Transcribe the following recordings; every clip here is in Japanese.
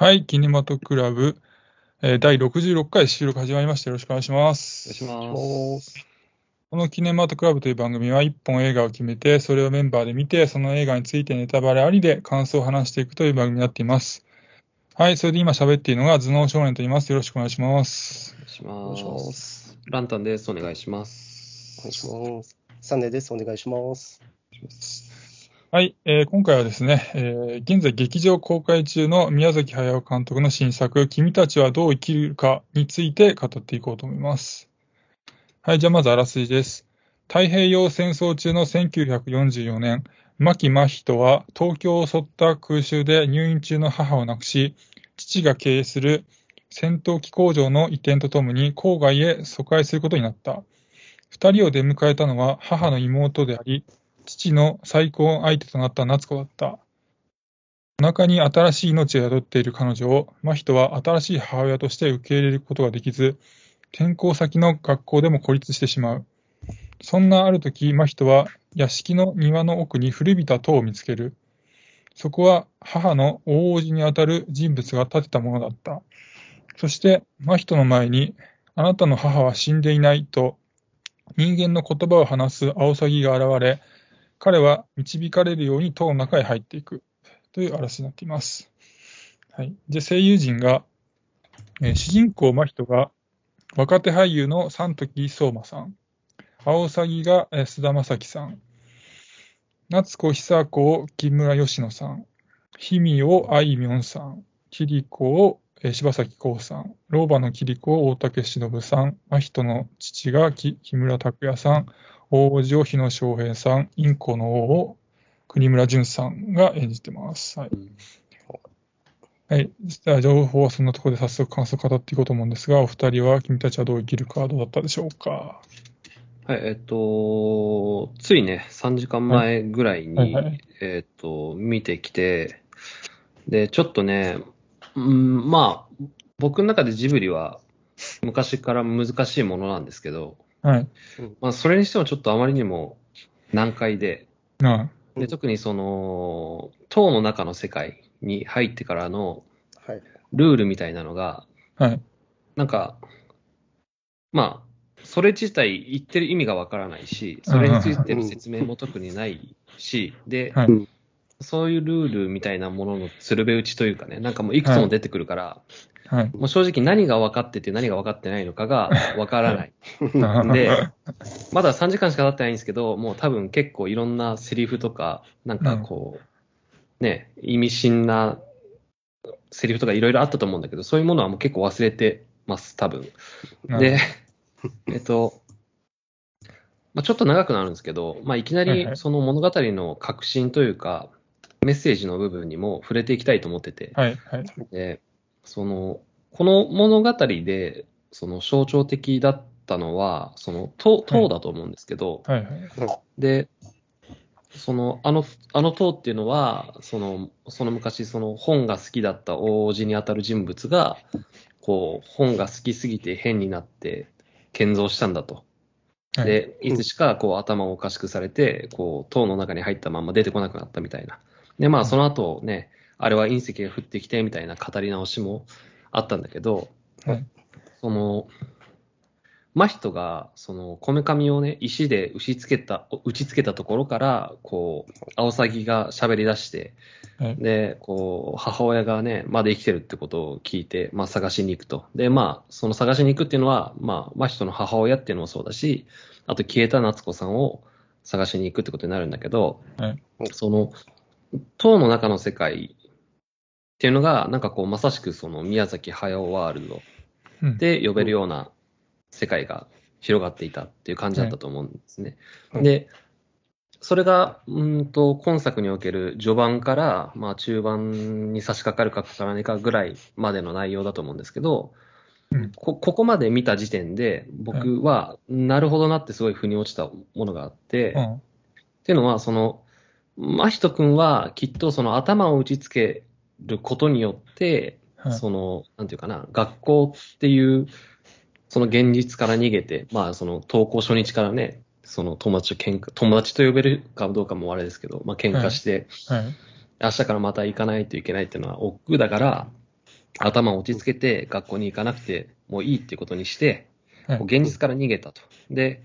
はい、キネマトクラブ、えー第66回収録始まりました。よろしくお願いしまお願いす。します。このキネマトクラブという番組は、1本映画を決めて、それをメンバーで見て、その映画についてネタバレありで感想を話していくという番組になっています。はい、それで今喋っているのが頭脳少年と言います。よろしくお願いします。お願いしま。す。ランタンです。お願いします。お願いします。サンデーです。お願いします。はい、えー今回はですね、えー現在劇場公開中の宮崎駿監督の新作、君たちはどう生きるかについて語っていこうと思います。はい、じゃあまずあらすじです。太平洋戦争中の1944年、牧真人は東京を襲った空襲で入院中の母を亡くし、父が経営する戦闘機工場の移転とともに郊外へ疎開することになった。二人を出迎えたのは母の妹であり、父の再婚相手となった夏子だった。お腹に新しい命を宿っている彼女を、真人は新しい母親として受け入れることができず、転校先の学校でも孤立してしまう。そんなある時、真人は屋敷の庭の奥に古びた塔を見つける。そこは母の大叔父にあたる人物が建てたものだった。そして、真人の前に、あなたの母は死んでいないと、人間の言葉を話すアオサギが現れ、彼は導かれるように塔の中へ入っていく。というあらすじになっています。はい、で声優陣が、えー主人公真人が若手俳優の三時相馬さん、アオサギがえー菅田将暉さん、夏子久子を木村佳乃さん、氷見をあいみょんさん、キリコをえー柴咲コウさん、老婆のキリコを大竹しのぶさん、真人の父が木村拓哉さん、王子を日野翔平さん、インコの王を国村淳さんが演じてます。はい。はい。では、情報はそんなところで早速感想を語っていこうと思うんですが、お二人は君たちはどう生きるかどうだったでしょうか？はい、えっと、ついね、3時間前ぐらいに、はいはいえっと、見てきて、で、ちょっとね、うん、まあ、僕の中でジブリは昔から難しいものなんですけど、はい。まあ、それにしてもちょっとあまりにも難解で、なで特にその、塔の中の世界に入ってからのはい。ルールみたいなのが、あはい。なんか、まあ、それ自体言ってる意味がわからないし、それについての説明も特にないし、で、はい。そういうルールみたいなものの鶴瓶打ちというかね、なんかもういくつも出てくるから、はい。もう正直何が分かってて何が分かってないのかが 分からない。でで、まだ3時間しか経ってないんですけど、もう多分結構いろんなセリフとか、なんかこう、ね、意味深なセリフとかいろいろあったと思うんだけど、そういうものはもう結構忘れてます、多分。で、えっと、まあ、ちょっと長くなるんですけど、まあ、いきなりその物語の核心というか、メッセージの部分にも触れていきたいと思ってて、はい。はい。で、その、この物語で、その象徴的だったのは、その塔、塔だと思うんですけど、はい。はい。で、その、あの、あの塔っていうのは、その、その昔、その本が好きだった王子にあたる人物が、こう、本が好きすぎて変になって建造したんだと。はい。で、いつしかこう頭をおかしくされて、こう、塔の中に入ったまま出てこなくなったみたいな。で、まあ、その後ね、あれは隕石が降ってきてみたいな語り直しもあったんだけど、はい。その、真人が、その、こめかみをね、石で打ちつけた、打ちつけたところから、こう、アオサギが喋り出して、はい。で、こう、母親がね、まだ生きてるってことを聞いて、まあ探しに行くと。で、まあ、その探しに行くっていうのは、まあ、真人の母親っていうのもそうだし、あと消えた夏子さんを探しに行くってことになるんだけど、はい。その、塔の中の世界っていうのが、なんかこう、まさしくその宮崎駿ワールドうん。で呼べるような世界が広がっていたっていう感じだったと思うんですね。はいで、それが、うんと、今作における序盤から、まあ中盤に差し掛かるかかからないかぐらいまでの内容だと思うんですけど、うん。こここまで見た時点で、僕は、なるほどなってすごい腑に落ちたものがあって、うん。っていうのは、その、真人君はきっとその頭を打ちつけることによって、はい。その、なんていうかな、学校っていう、その現実から逃げて、まあ、その登校初日からね、その友達と喧嘩、友達と呼べるかどうかもあれですけど、まあ、喧嘩して、はい。明日からまた行かないといけないっていうのは億劫だから、頭を落ち着けて学校に行かなくてもいいっていうことにして、現実から逃げたと。で、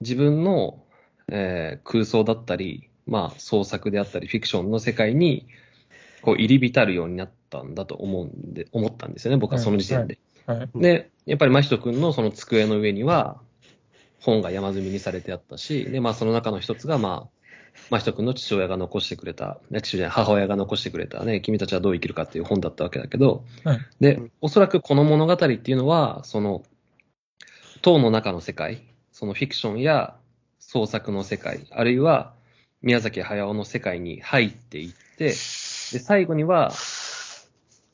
自分の、えー空想だったり、まあ創作であったり、フィクションの世界に、こう入り浸るようになったんだと思うんで、思ったんですよね、僕はその時点で。はい。で、やっぱり真人君のその机の上には、本が山積みにされてあったし、で、まあその中の一つが、まあ、真人君の父親が残してくれた、ね父親母親が残してくれたね、君たちはどう生きるかっていう本だったわけだけど、はい。で、おそらくこの物語っていうのは、その、塔の中の世界、そのフィクションや創作の世界、あるいは宮崎駿の世界に入っていって、で、最後には、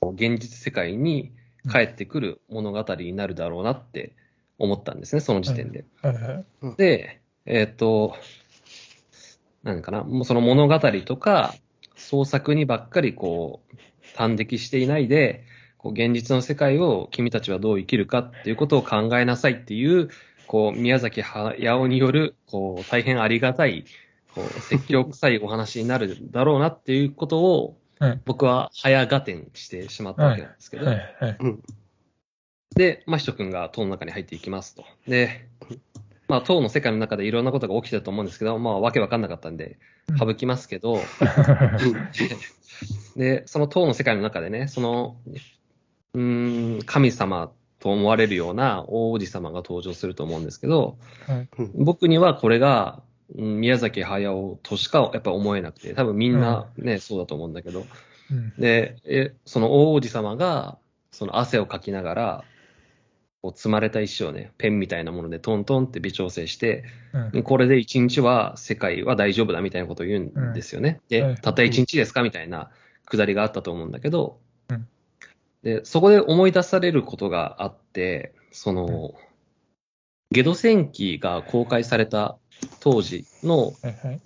現実世界に帰ってくる物語になるだろうなって思ったんですね、その時点で。はい。はい。で、えっ、と、何かな、もうその物語とか創作にばっかりこう、端的していないで、こう現実の世界を君たちはどう生きるかっていうことを考えなさいっていう、こう、宮崎駿による、こう、大変ありがたい、こう、説教臭いお話になるだろうなっていうことを、はい。僕は早合点してしまったわけなんですけど、はい。はい。で、真人君が塔の中に入っていきますと。で、まあ、塔の世界の中でいろんなことが起きてたと思うんですけど、まあ、わけわかんなかったんで、省きますけど、で、その塔の世界の中でね、その、うーん、神様と思われるような大王子様が登場すると思うんですけど、はい。僕にはこれが、うん宮崎駿としかやっぱ思えなくて、多分みんなね、そうだと思うんだけど、うん。で、え、その大王子様が、その汗をかきながら、こう積まれた石をね、ペンみたいなものでトントンって微調整して、うん。これで一日は世界は大丈夫だみたいなことを言うんですよね。で、はいたった一日ですかみたいなくだりがあったと思うんだけど、うんで、そこで思い出されることがあって、その、ゲド戦記が公開された当時の。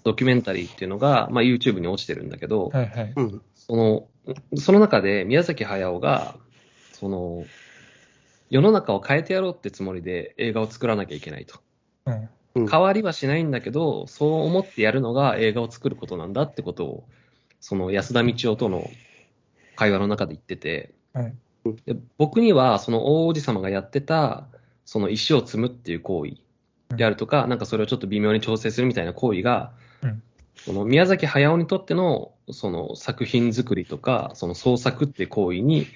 ドキュメンタリーっていうのが、まあ、YouTube に落ちてるんだけど、はい。はい。うん。その、その中で宮崎駿が、その、世の中を変えてやろうってつもりで映画を作らなきゃいけないと。うん。うん。変わりはしないんだけど、そう思ってやるのが映画を作ることなんだってことを、その安田道夫との会話の中で言ってて、はい。で僕にはその大王子様がやってた、その石を積むっていう行為であるとか、なんかそれをちょっと微妙に調整するみたいな行為が、うんその宮崎駿にとってのその作品作りとか、その創作って行為に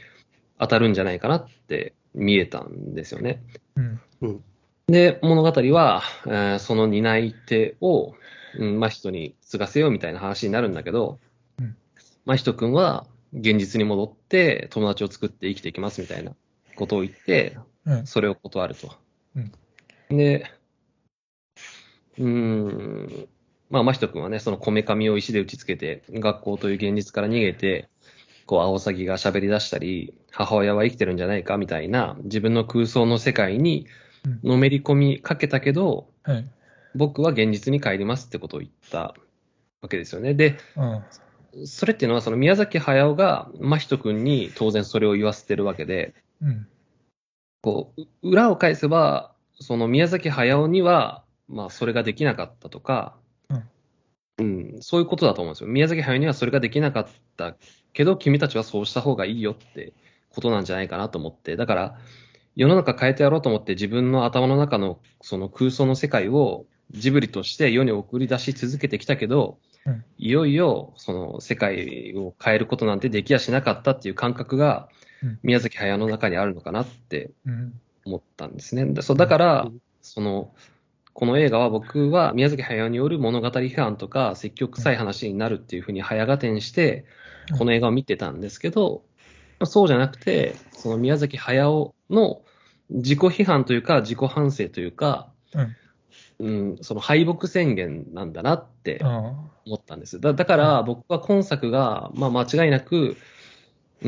当たるんじゃないかなって見えたんですよね。うん。で、物語は、えーその担い手を、うん、真人に継がせようみたいな話になるんだけど、うん真人くんは現実に戻って友達を作って生きていきますみたいなことを言って、うん。それを断ると。うんで、うーん、まあ、真人くんはね、そのこめかみを石で打ち付けて、学校という現実から逃げて、こう、アオサギが喋り出したり、母親は生きてるんじゃないかみたいな、自分の空想の世界にうんのめり込みかけたけど、はい。僕は現実に帰りますってことを言ったわけですよね。で、うん。それっていうのは、その宮崎駿が真人くんに当然それを言わせてるわけで、うん。こう、う裏を返せば、その宮崎駿には、まあ、それができなかったとか、うん、そういうことだと思うんですよ。宮崎駿にはそれができなかったけど、君たちはそうした方がいいよってことなんじゃないかなと思って。だから、世の中変えてやろうと思って自分の頭の中のその空想の世界をジブリとして世に送り出し続けてきたけど、うんいよいよその世界を変えることなんてできやしなかったっていう感覚がうん宮崎駿の中にあるのかなってうん。思ったんですね。でそうだからうん、その、この映画は僕は宮崎駿による物語批判とか積極臭い話になるっていうふうに早合点してうん、この映画を見てたんですけど、まあそうじゃなくて、その宮崎駿の自己批判というか自己反省というか、うん。うん、その敗北宣言なんだなってあ思ったんです。だだから僕は今作が、まあ間違いなく、うん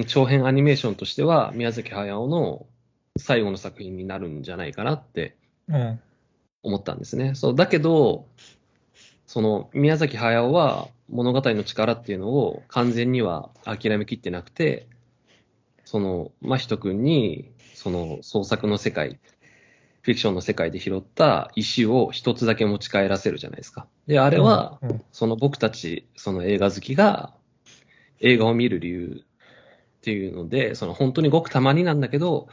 長編アニメーションとしては宮崎駿の最後の作品になるんじゃないかなってあ。うん。思ったんですね。そう、だけど、その宮崎駿は物語の力っていうのを完全には諦めきってなくて、その、真人くんに、その創作の世界、フィクションの世界で拾った石を一つだけ持ち帰らせるじゃないですか。で、あれは、うん、その僕たち、その映画好きが映画を見る理由っっていうので、その本当にごくたまになんだけど、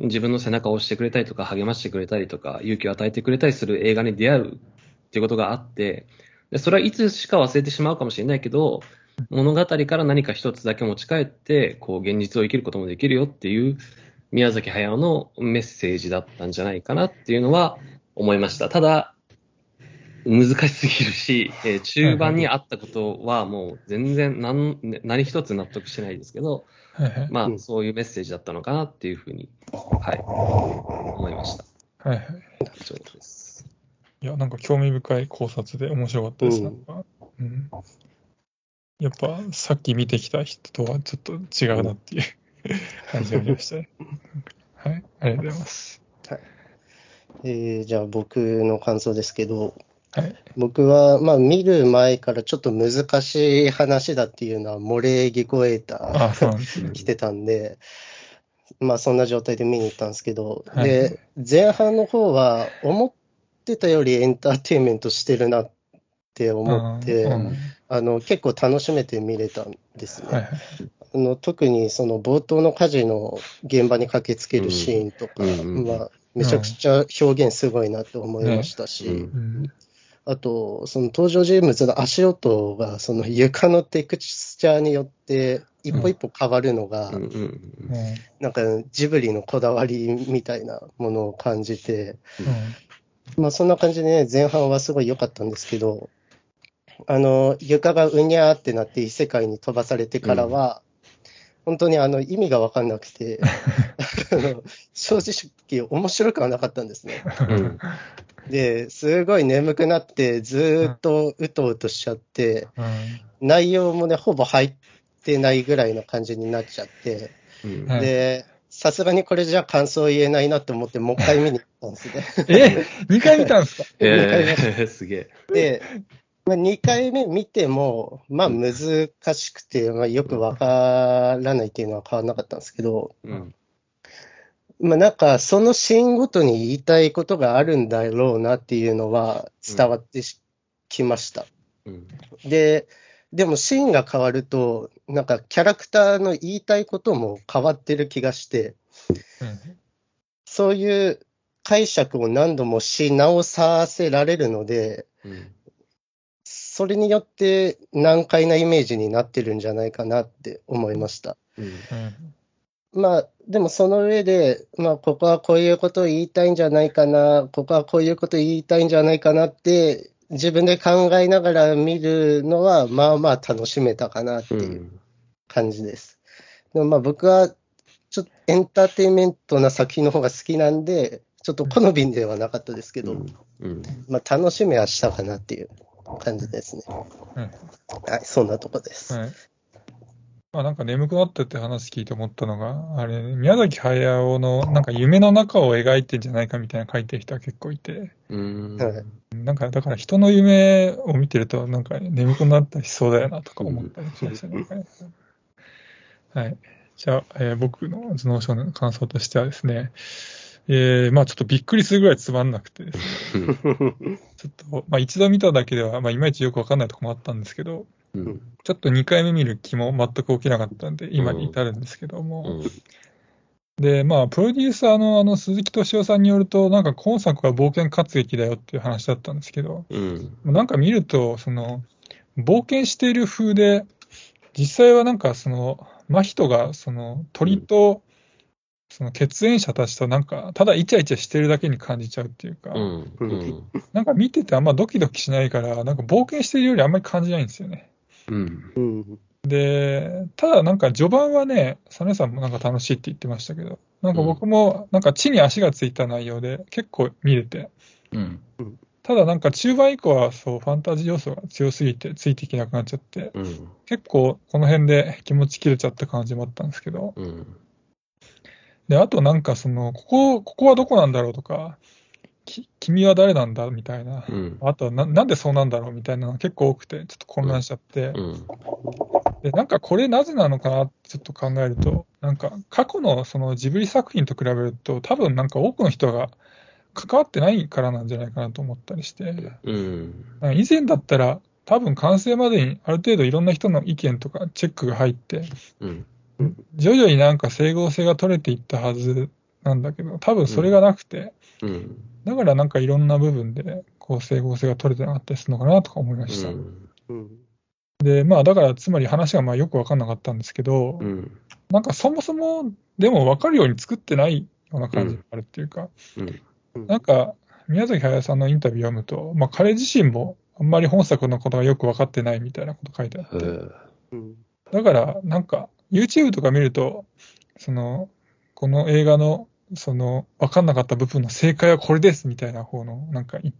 自分の背中を押してくれたりとか、励ましてくれたりとか、勇気を与えてくれたりする映画に出会うっていうことがあって、でそれはいつしか忘れてしまうかもしれないけど、物語から何か一つだけ持ち帰って、こう、現実を生きることもできるよっていう、宮崎駿のメッセージだったんじゃないかなっていうのは思いました。ただ、難しすぎるし、えー中盤にあったことはもう全然何何一つ納得してないですけど。まあ、うんそういうメッセージだったのかなっていうふうに、はい、思いました。はいはい。以上です。いや、なんか興味深い考察で面白かったです。うんなんかうん、やっぱさっき見てきた人とはちょっと違うなっていう感じがありましたね。はい、ありがとうございます。えーじゃあ僕の感想ですけど、はい。僕は、まあ、見る前からちょっと難しい話だっていうのは漏れ聞こえた。来てたんで、まあ、そんな状態で見に行ったんですけど、はいで、前半の方は思ってたよりエンターテインメントしてるなって思って、うんうんあの、結構楽しめて見れたんですね。はいはい。あの特にその冒頭の火事の現場に駆けつけるシーンとかうんうんは、めちゃくちゃ表現すごいなって思いましたし、うんうんあと、その登場人物の足音が、その床のテクスチャーによって、一歩一歩変わるのが、なんかジブリのこだわりみたいなものを感じて、まあそんな感じでね、前半はすごい良かったんですけど、あの、床がうにゃーってなって異世界に飛ばされてからは、本当にあの意味が分かんなくて、正直面白くはなかったんですね。うんで、すごい眠くなって、ずーっとうとうとしちゃって、うん内容もね、ほぼ入ってないぐらいの感じになっちゃって、うんはいで、さすがにこれじゃ感想言えないなと思って、もう一回見に行ったんですね。え、2回見たんですか？えー、すげえ。で、まあ、2回目見ても、まあ難しくて、まあ、よくわからないっていうのは変わらなかったんですけど、うんまあなんかそのシーンごとに言いたいことがあるんだろうなっていうのは伝わってしきました。うんで、でもシーンが変わると、なんかキャラクターの言いたいことも変わってる気がして、うんそういう解釈を何度もし直させられるので、うんそれによって難解なイメージになってるんじゃないかなって思いました。まあ、でもその上で、まあ、ここはこういうことを言いたいんじゃないかな、ここはこういうことを言いたいんじゃないかなって、自分で考えながら見るのは、まあまあ楽しめたかなってういうん感じです。でもまあ僕は、ちょっとエンターテインメントな作品の方が好きなんで、ちょっと好みではなかったですけど、うんまあ楽しめはしたかなっていう感じですね。うんはい、そんなとこです。はい。まあなんか眠くなったって話聞いて思ったのが、あれ、宮崎駿のなんか夢の中を描いてんじゃないかみたいな書いてる人が結構いて、うん。はい。なんかだから人の夢を見てるとなんか眠くなったりしそうだよなとか思ったりしましたね。はい。じゃあ、えー僕の頭脳症の感想としてはですね、えーまあちょっとびっくりするぐらいつまんなくてですね、ちょっと、まあ一度見ただけでは、まあいまいちよくわかんないとこもあったんですけど、うん。ちょっと2回目見る気も全く起きなかったんで、今に至るんですけども、で、まあ、プロデューサーのあの鈴木敏夫さんによると、なんか今作は冒険活劇だよっていう話だったんですけど、うん。なんか見ると、その、冒険している風で、実際はなんかその、真人がその鳥と、その血縁者たちとなんか、ただイチャイチャしてるだけに感じちゃうっていうか、うん。うん。なんか見ててあんまドキドキしないから、なんか冒険してるよりあんまり感じないんですよね。うん。うん。で、ただなんか序盤はね、サネさんもなんか楽しいって言ってましたけど、なんか僕もなんか地に足がついた内容で結構見れて、うん。ただなんか中盤以降はそうファンタジー要素が強すぎてついていけなくなっちゃって、うん。結構この辺で気持ち切れちゃった感じもあったんですけど、うん。で、あとなんかその、ここ、ここはどこなんだろうとか、き君は誰なんだみたいな、うん。あとはななんでそうなんだろうみたいなのが結構多くて、ちょっと混乱しちゃって、うん。で、なんかこれなぜなのかなってちょっと考えると、なんか過去のそのジブリ作品と比べると、多分なんか多くの人が関わってないからなんじゃないかなと思ったりして、うん。以前だったら多分完成までにある程度いろんな人の意見とかチェックが入って、うん。徐々になんか整合性が取れていったはずなんだけど、多分それがなくて、うん。だからなんかいろんな部分で、こう整合性が取れてなかったりするのかなとか思いました。うん。うん。で、まあだからつまり話がまあよくわかんなかったんですけど、うん。なんかそもそもでも分かるように作ってないような感じがあるっていうか、うん。うんなんか宮崎駿さんのインタビューを読むと、まあ彼自身もあんまり本作のことがよく分かってないみたいなこと書いてあって、うん。だからなんか YouTube とか見ると、その、この映画のその分かんなかった部分の正解はこれですみたいな方のなんかい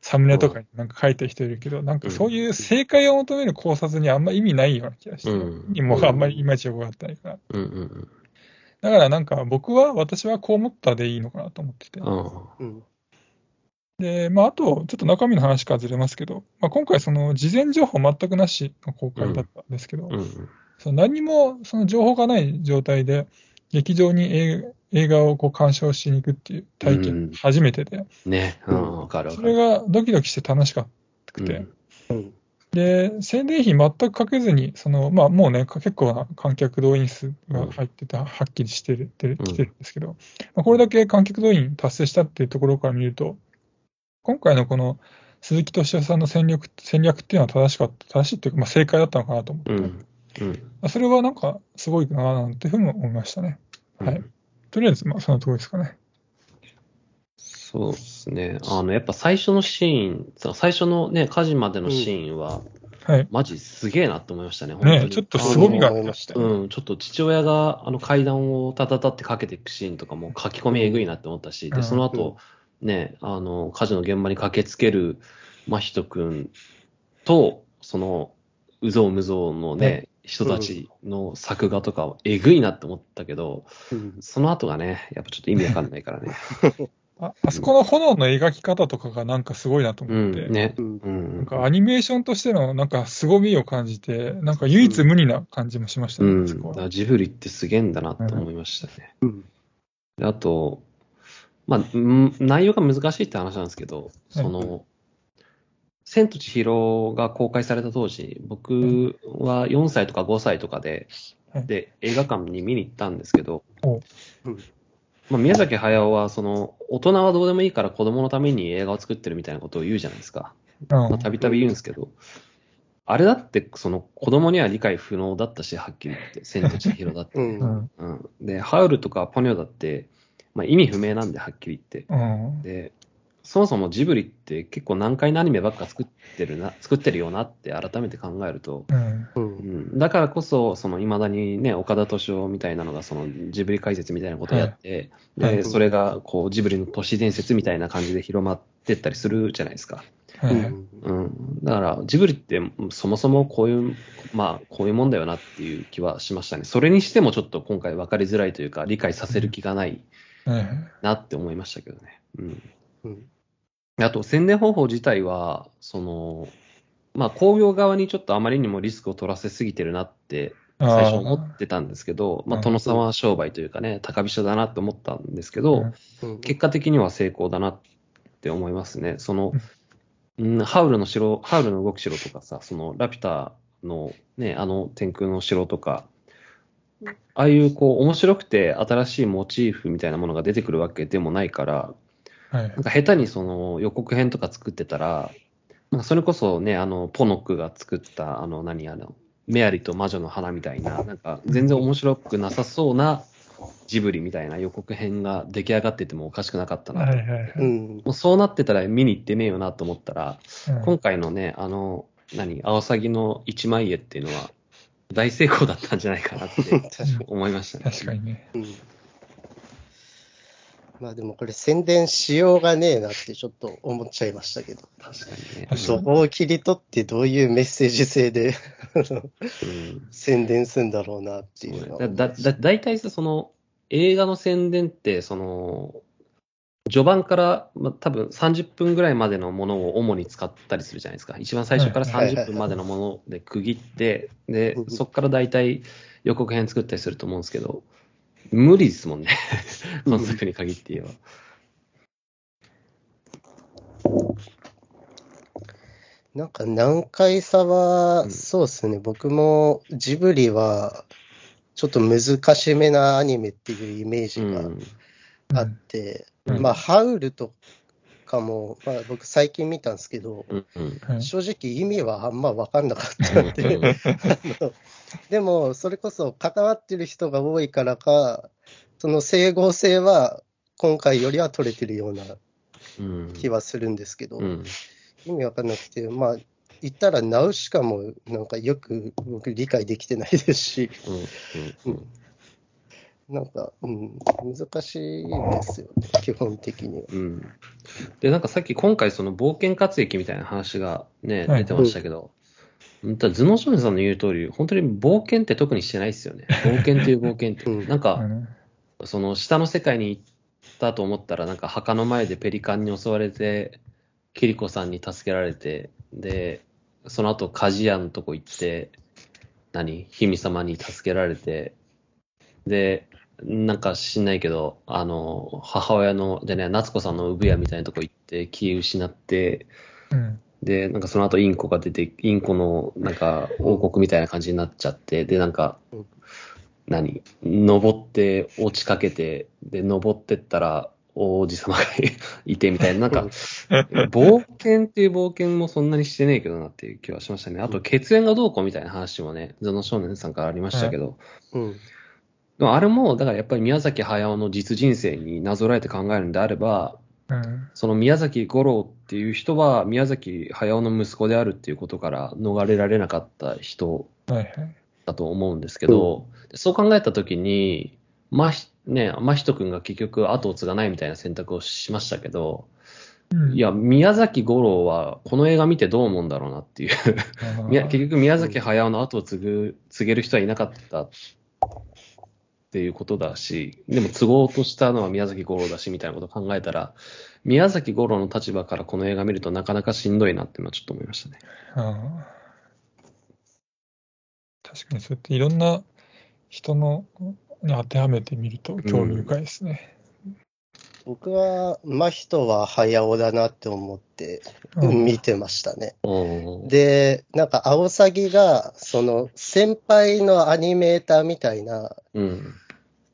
サムネとかになんか書いてる人いるけど、なんかそういう正解を求める考察にあんま意味ないような気がして、うんもうあんまりいまいちよくわかってないから。うん。うん。だからなんか僕は、私はこう思ったでいいのかなと思ってて。うん。うん。で、まああと、ちょっと中身の話からずれますけど、まあ今回その事前情報全くなしの公開だったんですけど、うん。その何もその情報がない状態で、劇場に映映画をこう鑑賞しに行くっていう体うん験、初めてで、ね。うん。わかるわそかる。れがドキドキして楽しかったくて、うんうん。で、宣伝費全くかけずに、その、まあもうね、結構な観客動員数が入ってて、はっきりしてる、てるうん来てるんですけど、まあ、これだけ観客動員達成したっていうところから見ると、今回のこの鈴木敏夫さんの戦略戦略っていうのは正しかった、正しいっていうか、まあ正解だったのかなと思って、うん。うん。まあそれはなんかすごいななんていうふうに思いましたね。はい。とりあえず、まあそのところですかね。そうですね。あの、やっぱ最初のシーン、最初のね、火事までのシーンは、はい。マジすげえなって思いましたね、本当に。ねちょっと凄みがあ思いましたよ。うん、ちょっと父親があの階段をたたたってかけていくシーンとかも書き込みえぐいなって思ったし、で、うんその後、ね、あの、火事の現場に駆けつける真人くんと、その、うぞうむぞうのね、ね人たちの作画とかはえぐいなって思ったけど、うん。その後がね、やっぱちょっと意味わかんないからね。ああそこの炎の描き方とかがなんかすごいなとう思って、ん、ね。う。うんんなん。かアニメーションとしてのなんか凄みを感じて、なんか唯一無二な感じもしましたね、うん。ジブリってすげえんだなって思いましたね。うん。であと、まあ、ん内容が難しいって話なんですけど、その、千と千尋が公開された当時、僕は4歳とか5歳とかで、はいで、映画館に見に行ったんですけどまあ、宮崎駿は、その、大人はどうでもいいから子供のために映画を作ってるみたいなことを言うじゃないですか。たびたび言うんですけど、あれだって、その、子供には理解不能だったし、はっきり言って、千と千尋だって。う。うんんうん。で、ハウルとかポニョだって、まあ、意味不明なんで、はっきり言って。うんで、そもそもジブリって結構難解なアニメばっか作ってるな、作ってるよなって改めて考えると、うんう。うんん、だからこそ、その未だにね、岡田斗司夫みたいなのがそのジブリ解説みたいなことをやって、はいで、それがこうジブリの都市伝説みたいな感じで広まってったりするじゃないですか。はいはいうん。だから、ジブリってそもそもこういう、まあ、こういうもんだよなっていう気はしましたね。それにしてもちょっと今回分かりづらいというか、理解させる気がないはいなって思いましたけどね。うん。うん。あと、宣伝方法自体は、その、まあ、工業側にちょっとあまりにもリスクを取らせすぎてるなって、最初思ってたんですけど、まあ、うん殿様商売というかね、高飛車だなって思ったんですけど。結果的には成功だなって思いますね。その、うん、ハウルの城、ハウルの動く城とかさ、そのラピュタのね、あの天空の城とか、ああいうこう面白くて新しいモチーフみたいなものが出てくるわけでもないから、はいなんか下手にその予告編とか作ってたら、なんかそれこそね、あの、ポノックが作った、あの、何あの、メアリと魔女の花みたいな、なんか全然面白くなさそうなジブリみたいな予告編が出来上がっててもおかしくなかったなと。はいはいはいうん。もうそうなってたら見に行ってねえよなと思ったら、うん今回のね、あの、何、アオサギの一枚絵っていうのは大成功だったんじゃないかなって。思いましたね。確かにね。うん。まあでもこれ宣伝しようがねえなってちょっと思っちゃいましたけど。確かにね。そこを切り取ってどういうメッセージ性でうん宣伝するんだろうなっていうのはだだだ大体さ、その映画の宣伝って、その序盤から、まあ、多分30分ぐらいまでのものを主に使ったりするじゃないですか。一番最初からはい30分までのもので区切って、でう、んそこから大体予告編作ったりすると思うんですけど、無理ですもんね。うん本作に限って言えば。なんか難解さは、うんそうですね、僕もジブリは、ちょっと難しめなアニメっていうイメージがうん。あって、うんまあ、ハウルとかも、まあ、僕最近見たんですけど、うん。うん。はい正直意味はあんま分かんなかったん で、でも、それこそ関わってる人が多いからか、その整合性は今回よりは取れてるようなうん。気はするんですけど、うん。意味わかんなくて、まあ、言ったらナウシカもなんかよく僕理解できてないですし、うん。うん。なんか、うん、難しいんですよね、基本的には。うん。で、なんかさっき今回その冒険活劇みたいな話がね、はい出てましたけど、本当は頭脳少年さんの言う通り、本当に冒険って特にしてないですよね。冒険っていう冒険って。うんなんか、うんその下の世界に行ったと思ったら、なんか墓の前でペリカンに襲われて、キリコさんに助けられて、で、その後鍛冶屋のとこ行って、何？姫様に助けられて、で、なんか知んないけど、あの、母親の、じゃね、夏子さんの産屋みたいなとこ行って気失って、うんで、なんかその後インコが出て、インコのなんか王国みたいな感じになっちゃって、で、なんかうん、何？登って落ちかけて、で、登ってったら王子様が いてみたいな、なんか、冒険っていう冒険もそんなにしてねえけどなっていう気はしましたね。あと、血縁がどうこうみたいな話もね、ゾノ少年さんからありましたけど、うん。でもあれも、だからやっぱり宮崎駿の実人生になぞらえて考えるんであれば、うんその宮崎五郎っていう人は宮崎駿の息子であるっていうことから逃れられなかった人はいはい。だと思うんですけど、でそう考えたときに、まひ、ね、真人君が結局後を継がないみたいな選択をしましたけど、うんいや、宮崎五郎はこの映画見てどう思うんだろうなっていう。結局宮崎駿の後を継ぐ、継げる人はいなかったっていうことだし、でも継ごうとしたのは宮崎五郎だしみたいなことを考えたら、宮崎五郎の立場からこの映画見るとなかなかしんどいなっていうのはちょっと思いましたね。あー確かにそうやっていろんな人のに当てはめてみると興味深いですね。僕は、真人は早尾だなって思ってうん見てましたね。おーで、なんか、アオサギが、その、先輩のアニメーターみたいな、うん。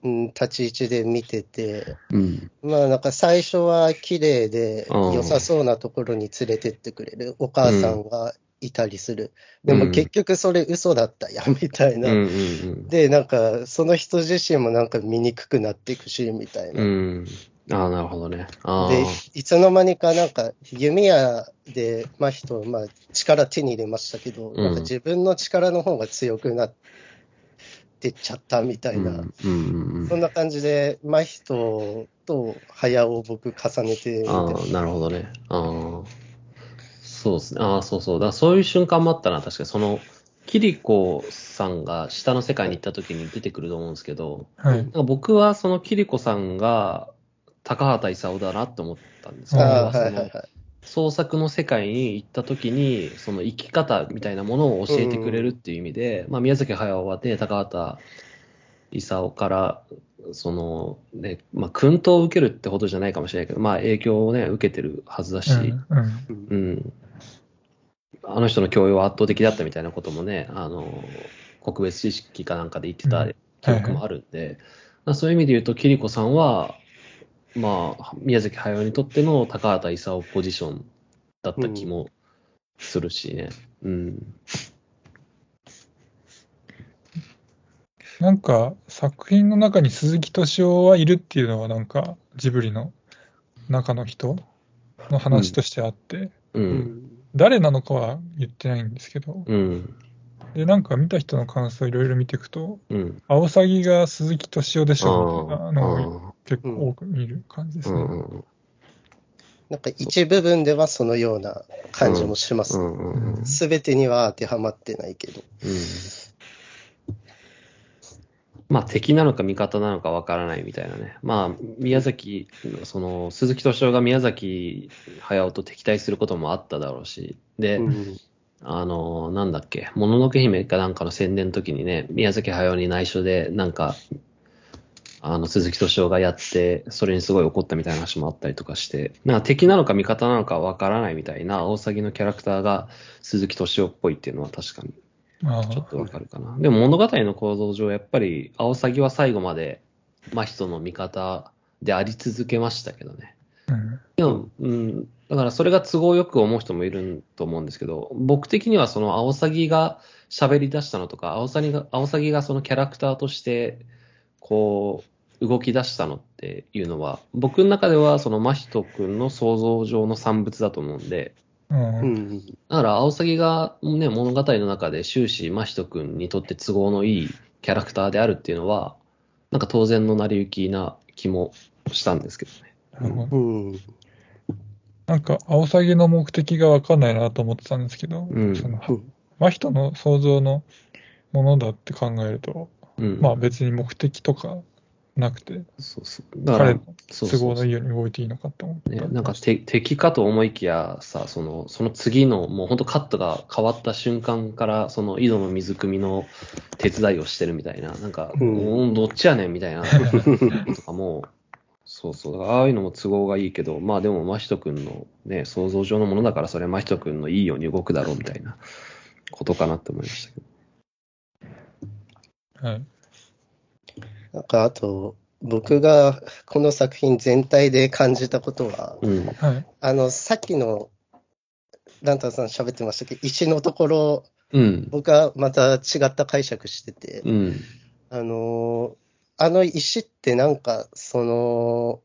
うん、立ち位置で見てて、うん。まあなんか最初は綺麗でうん良さそうなところに連れてってくれるお母さんがいたりする。でうんも結局それ嘘だったやみたいな。うんうんうん。で、なんかその人自身もなんか醜くなっていくし、みたいな。うん。ああ、なるほどね。で、いつの間にかなんか弓矢で、まあ人、まあ力手に入れましたけど、んなんか自分の力の方が強くなってっちゃったみたいな。うんうんうんそんな感じで、真人と早を僕重ねてああ、なるほどね。ああ。そうですね。ああ、そうそう。だからそういう瞬間もあったな。確かにその、キリコさんが下の世界に行った時に出てくると思うんですけど、はい僕はそのキリコさんが高畑勲だなって思ったんですよ。ああ、そのはいはいはい。創作の世界に行った時に、その生き方みたいなものを教えてくれるっていう意味で、まあ宮崎駿はね、高畑勲から、そのね、まあ薫陶を受けるってほどじゃないかもしれないけど、まあ影響をね、受けてるはずだし、うんうんうんうん。あの人の教養は圧倒的だったみたいなこともね、あの、国別知識かなんかで言ってた記憶もあるんで、まあそういう意味で言うと、キリコさんは、まあ、宮崎駿にとっての高畑勲ポジションだった気もするしね。うん。なんか作品の中に鈴木敏夫はいるっていうのはなんかジブリの中の人の話としてあって、う。うんん誰なのかは言ってないんですけど、うん。で、なんか見た人の感想いろいろ見ていくと、うん。アオサギが鈴木敏夫でしあょみたいなの。結構多く見る感じですね。うんうんなんか一部分ではそのような感じもします。うんうんうんすべてには当てはまってないけど。うんまあ敵なのか味方なのかわからないみたいなね。まあ宮崎、その鈴木敏夫が宮崎駿と敵対することもあっただろうし。で、うんあの、なんだっけ、もののけ姫かなんかの宣伝の時にね、宮崎駿に内緒でなんか、あの鈴木敏夫がやって、それにすごい怒ったみたいな話もあったりとかして、なんか敵なのか味方なのかわからないみたいな、大サギのキャラクターが鈴木敏夫っぽいっていうのは確かにあちょっとわかるかな。でも物語の構造上、やっぱり、アオサギは最後まで、真人の味方であり続けましたけどね。うん。でも、うん、だからそれが都合よく思う人もいると思うんですけど、僕的にはそのアオサギが喋り出したのとか、アオサギが、アオサギがそのキャラクターとして、こう、動き出したのっていうのは、僕の中ではその真人くんの想像上の産物だと思うんで、うん。うん。だから、アオサギが、ね、物語の中で終始、真人君にとって都合のいいキャラクターであるっていうのは、なんか当然の成り行きな気もしたんですけどね。なん。なんか、アオサギの目的がわかんないなと思ってたんですけど、うんそのうん真人の想像のものだって考えると、うん。まあ別に目的とかなくて、そうそう。だから彼の、そうそうそう。都合のいいように動いていいのかと思ったね、なんかて敵かと思いきやさ、その、その次の、もう本当カットが変わった瞬間から、その井戸の水汲みの手伝いをしてるみたいな、なんか、うん。うんどっちやねんみたいな、とかも、そうそう、だからああいうのも都合がいいけど、まあでも、真人くんのね、想像上のものだから、それは真人くんのいいように動くだろうみたいなことかなって思いましたけど。はい。なんか、あと、僕がこの作品全体で感じたことは、うん。はい。あの、さっきの、ランタンさん喋ってましたけ？ど、石のところ、うん。僕はまた違った解釈してて、うん。あのーあの石ってなんか、その、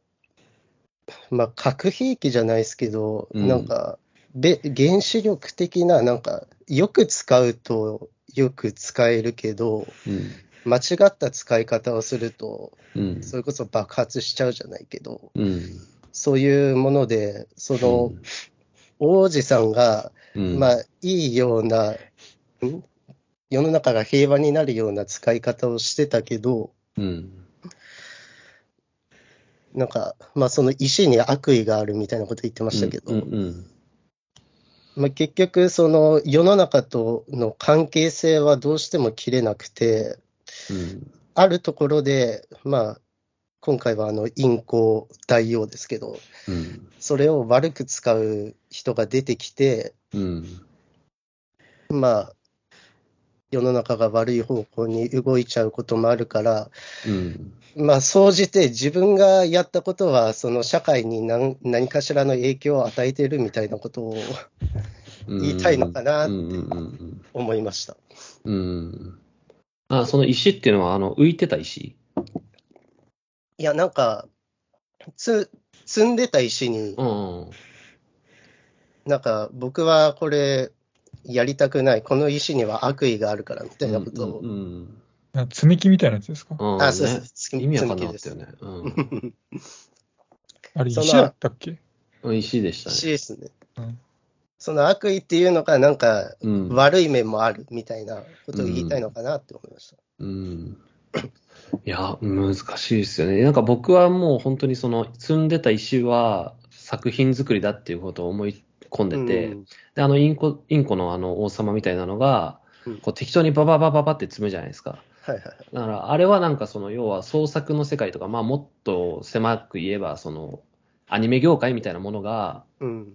まあ、核兵器じゃないですけど、うんなんか、べ原子力的な、なんか、よく使うとよく使えるけど、うん。間違った使い方をすると、うん。それこそ爆発しちゃうじゃないけど、うん。そういうもので、その、王子さんが、うん、まあ、いいような、ん？世の中が平和になるような使い方をしてたけど、うん。なんか、まあ、その石に悪意があるみたいなこと言ってましたけど、うんうんまあ、結局、その世の中との関係性はどうしても切れなくて、うん。あるところで、まあ、今回はあの、インコ大王ですけど、うん。それを悪く使う人が出てきて、うん。まあ、世の中が悪い方向に動いちゃうこともあるから、うん。まあ、総じて自分がやったことは、その社会に何何かしらの影響を与えているみたいなことを言いたいのかなって思いました。うん。うん。あ、その石っていうのは、あの、浮いてた石？いや、なんか、つ積んでた石に、うん。なんか、僕はこれ、やりたくない、この石には悪意があるからみたいなことを、うんうんあ積み木みたいなやつですか？うん。あ、そうねそう、積み意味わかん積み木ですなかったよね。うんあれ、石だったっけ？うん。石でした石ね。ですね。うん。その悪意っていうのが、なんか、うん。悪い面もあるみたいなことを言いたいのかなって思いました。うん。いや、難しいですよね。なんか僕はもう本当にその積んでた石は作品作りだっていうことを思い込んでて、うんで、あのインコ、インコのあの王様みたいなのがうん、こう適当にバババババって積むじゃないですか。はいはいはい。だから、あれはなんかその、要は創作の世界とか、まあもっと狭く言えば、その、アニメ業界みたいなものが、うん。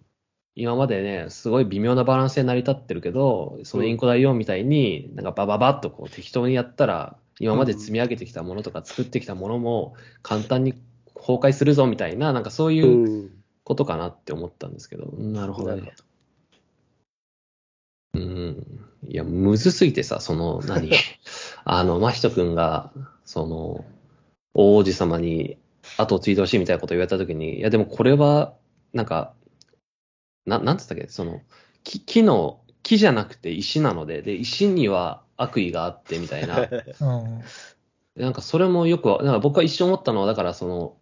今までね、すごい微妙なバランスで成り立ってるけど、そのインコ大王みたいに、なんかバババッとこう適当にやったら、今まで積み上げてきたものとか作ってきたものも簡単に崩壊するぞみたいな、なんかそういううん。ことかなって思ったんですけど、なるほどね。うん。いや、むずすぎてさ、その、何？あの、真人くんが、その、大王子様に後を継いでほしいみたいなことを言われたときに、いや、でもこれは、なんか、な、なんつったっけ、その、木、木の、木じゃなくて石なので、で、石には悪意があってみたいな、うん。なんかそれもよくわ、なんか僕は一瞬思ったのは、だからその、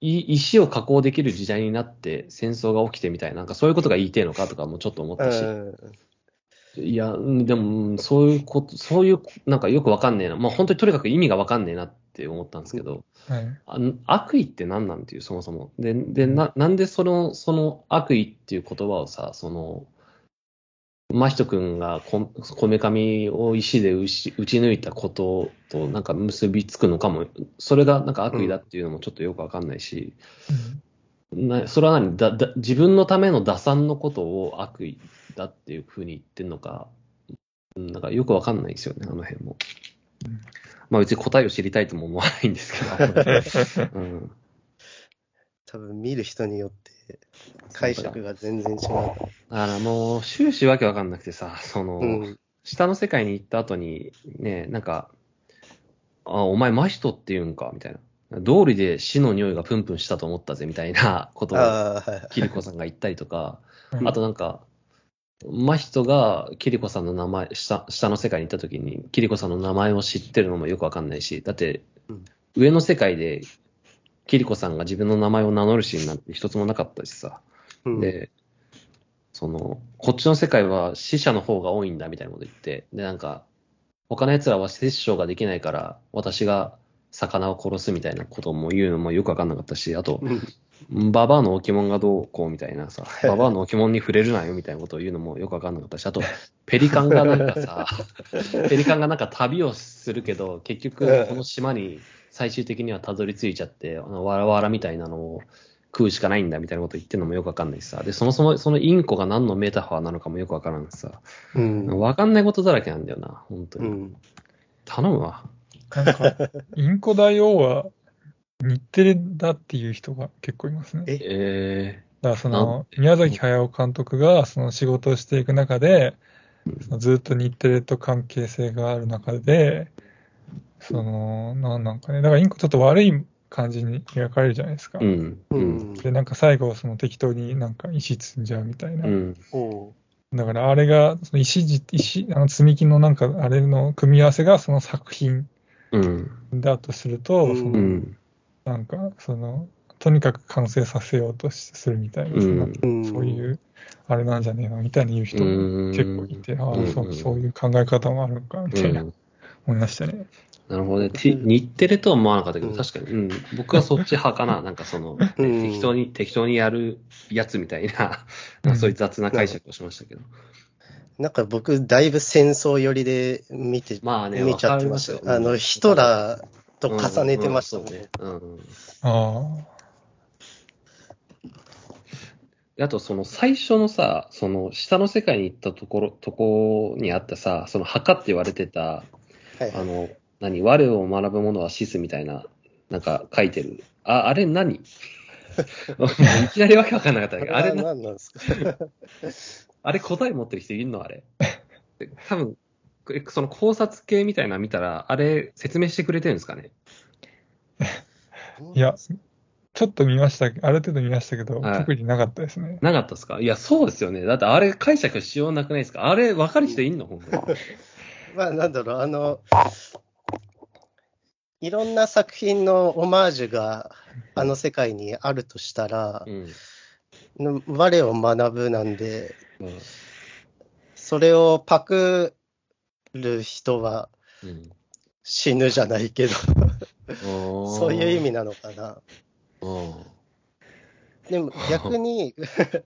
い石を加工できる時代になって戦争が起きてみたいな、なんかそういうことが言いてえのかとかもちょっと思ったし、うんいや、うんでも、うんそういうこと、そういう、なんかよくわかんねえな。まあ本当にとにかく意味がわかんねえなって思ったんですけど、はい。あ悪意って何なんていう、そもそも。で、で、な、なんでその、その悪意っていう言葉をさ、その、真人くんがここめかみを石で打ち打ち抜いたこととなんか結びつくのかも、それがなんか悪意だっていうのもちょっとよくわかんないし、なそれは何？だだ自分のための打算のことを悪意だっていうふうに言ってんのか、うんなんかよくわかんないですよね、あの辺も。うん。まあ別に答えを知りたいとも思わないんですけど。うん。多分見る人によって解釈が全然違う。だからもう終始わけわかんなくてさ、その、うん。下の世界に行った後に、ね、なんか、あ、お前真人って言うんか、みたいな。道理で死の匂いがプンプンしたと思ったぜ、みたいなことを。キリコさんが言ったりとか、うんあとなんか、真人がキリコさんの名前、下下の世界に行った時に、キリコさんの名前を知ってるのもよくわかんないし、だってうん、上の世界で、キリコさんが自分の名前を名乗るシーンなんて一つもなかったしさ、うん、で、その、こっちの世界は死者の方が多いんだみたいなこと言って、で、なんか、他の奴らは殺生ができないから、私が魚を殺すみたいなことも言うのもよくわかんなかったし、あと、うん、ババアの置物がどうこうみたいなさ、いババアの置物に触れるなよみたいなことを言うのもよくわかんなかったし、あと、ペリカンがなんかさ、ペリカンがなんか旅をするけど、結局うんこの島に最終的にはたどり着いちゃって、あのわらわらみたいなのを食うしかないんだみたいなこと言ってるのもよくわかんないしさ、で、そもそもそのインコが何のメタファーなのかもよくわからんしさ、うん。わかんないことだらけなんだよな、本当に。うん。頼むわ。なんか、インコ大王は日テレだっていう人が結構いますね。え？えだからその、宮崎駿監督がその仕事をしていく中で、そのずっと日テレと関係性がある中で、その、なんなんかね、だからインコちょっと悪い感じに描かれるじゃないですか。ー、うん、ううん、ん。で、なんか最後、その適当になんか石積んじゃうみたいな。うん、うん。だからあれが、その石じ、石、あの積み木のなんかあれの組み合わせがその作品うん、だとすると、うんそのうん、なんか、その、とにかく完成させようとしするみたいな、そのうん。そういう、あれなんじゃねえのみたいに言う人も結構いて、ああ、そうう、んそういう考え方もあるのか、みたいな、うん思いましたね。なるほどね。日テレとは思わなかったけど、うん確かに、うん。僕はそっち派かな。なんかその、適当に、適当にやるやつみたいな、うんそういう雑な解釈をしましたけど。なんか僕、だいぶ戦争寄りで見て、まあね、見ちゃってまあの、ヒトラーと重ねてましたね。ああ、であと、その最初のさ、その下の世界に行ったところ、とこにあったさ、その墓って言われてた、はい。あの、何、我を学ぶ者は死すみたいな、なんか書いてる。あ、あれ何？いきなりわけわかんなかったけど、あれ何なんですかあれ答え持ってる人いるのあれ？で多分、えその考察系みたいなの見たら、あれ説明してくれてるんですかね？いや、ちょっと見ました、ある程度見ましたけど、はい特になかったですね。なかったですか？いや、そうですよね。だってあれ解釈しようなくないですか？あれ分かる人いんの？本当に。まあ、なんだろう、あの、いろんな作品のオマージュがあの世界にあるとしたらう、ん。我を学ぶなんで、うんそれをパクる人はうん死ぬじゃないけど、そそういう意味なのかな。うんでも逆に、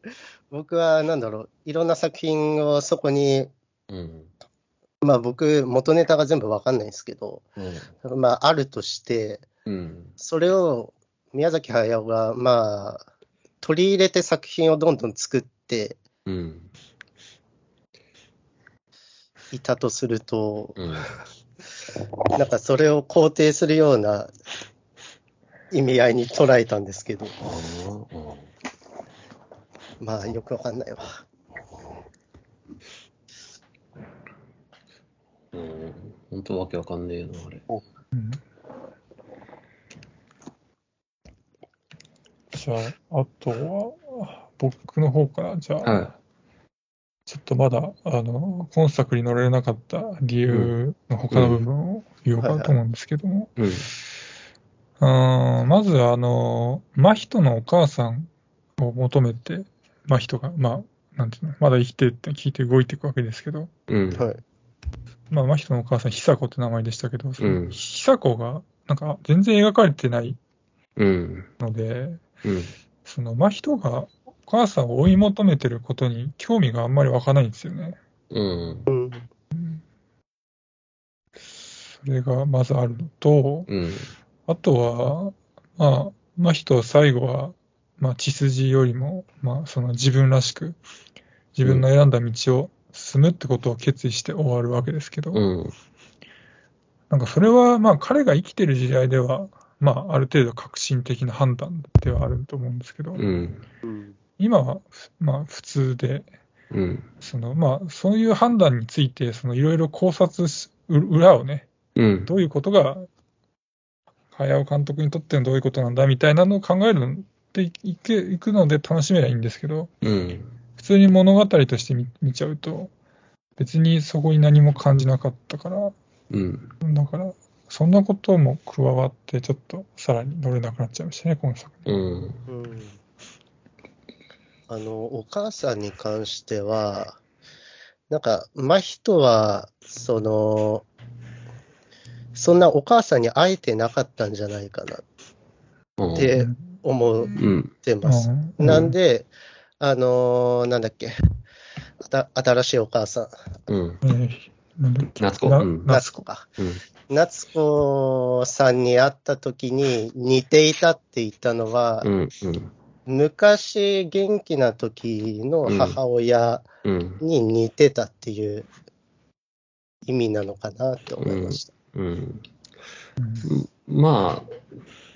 僕はなんだろう、いろんな作品をそこに、うん。まあ僕、元ネタが全部わかんないんですけど、うん。まああるとして、うん。それを宮崎駿が、まあ、取り入れて作品をどんどん作ってうん。いたとすると、うん。なんかそれを肯定するような意味合いに捉えたんですけど、まあよくわかんないわ。うん。本当わけわかんねえな、あれ。うんじゃあ、あとは、僕の方から、じゃあ、はちょっとまだ、あの、今作に乗れなかった理由の他の部分を言おうかなと思うんですけども、まず、あの、真人のお母さんを求めて、真人が、まあ、なんていうの、まだ生きてるって聞いて動いていくわけですけど、うん。はい。まあ、真人のお母さん、久子って名前でしたけど、久子が、なんか、全然描かれてないうん。ので、うん。その真人がお母さんを追い求めてることに興味があんまり湧かないんですよね。うん。うん。それがまずあるのと、うん。あとは、まあ、真人最後は、まあ、血筋よりも、まあ、その自分らしく、自分の選んだ道を進むってことを決意して終わるわけですけど、うん。なんかそれは、まあ彼が生きてる時代では、まあある程度革新的な判断ではあると思うんですけど、うん。うん今は、まあ普通で、うん。そのまあそういう判断について、そのいろいろ考察し、う裏をね、うん。どういうことが、早尾監督にとってのどういうことなんだみたいなのを考えるのっていけいくので楽しめばいいんですけど、うん。普通に物語として見見ちゃうと、別にそこに何も感じなかったから、うん。だから、そんなことも加わって、ちょっとさらに乗れなくなっちゃいましたね、今作品。うん。うんあの、お母さんに関しては、なんか、真人は、その、そんなお母さんに会えてなかったんじゃないかなうん。ってうん思っうん。てます。うんなんで、あのーなんだっけ、あた新しいお母さん、うん。夏子うん夏子か。うん。夏子さんに会った時に似ていたって言ったのは、うん。うん。昔元気な時の母親うん。に似てたっていう意味なのかなって思いました。うん。うんまあ、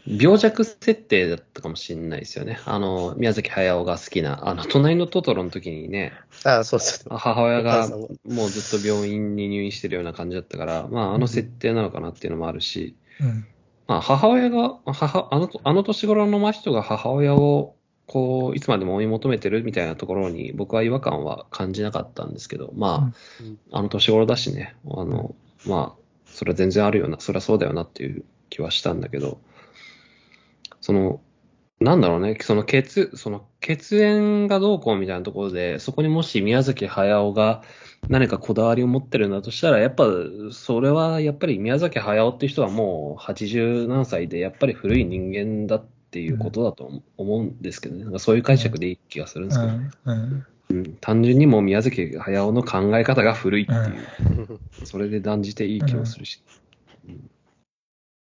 病弱設定だったかもしれないですよね。あの、宮崎駿が好きな、あの、隣のトトロの時にね、あそうそう。母親がもうずっと病院に入院してるような感じだったから、まあ、あの設定なのかなっていうのもあるし、うんまあ、母親が、母、あの、あの年頃の真人が母親を、こう、いつまでも追い求めてるみたいなところに、僕は違和感は感じなかったんですけど、まうん。あ、あの年頃だしね、あの、まあ、それは全然あるよな、それはそうだよなっていう気はしたんだけど、その、なんだろうね、その血、その血縁がどうこうみたいなところで、そこにもし宮崎駿が何かこだわりを持ってるんだとしたら、やっぱ、それはやっぱり宮崎駿っていう人はもう80何歳で、やっぱり古い人間だっていうことだと思うんですけどね。なんかそういう解釈でいい気がするんですけど、うんうんうん単純にもう宮崎駿の考え方が古いっていう、それで断じていい気もするし。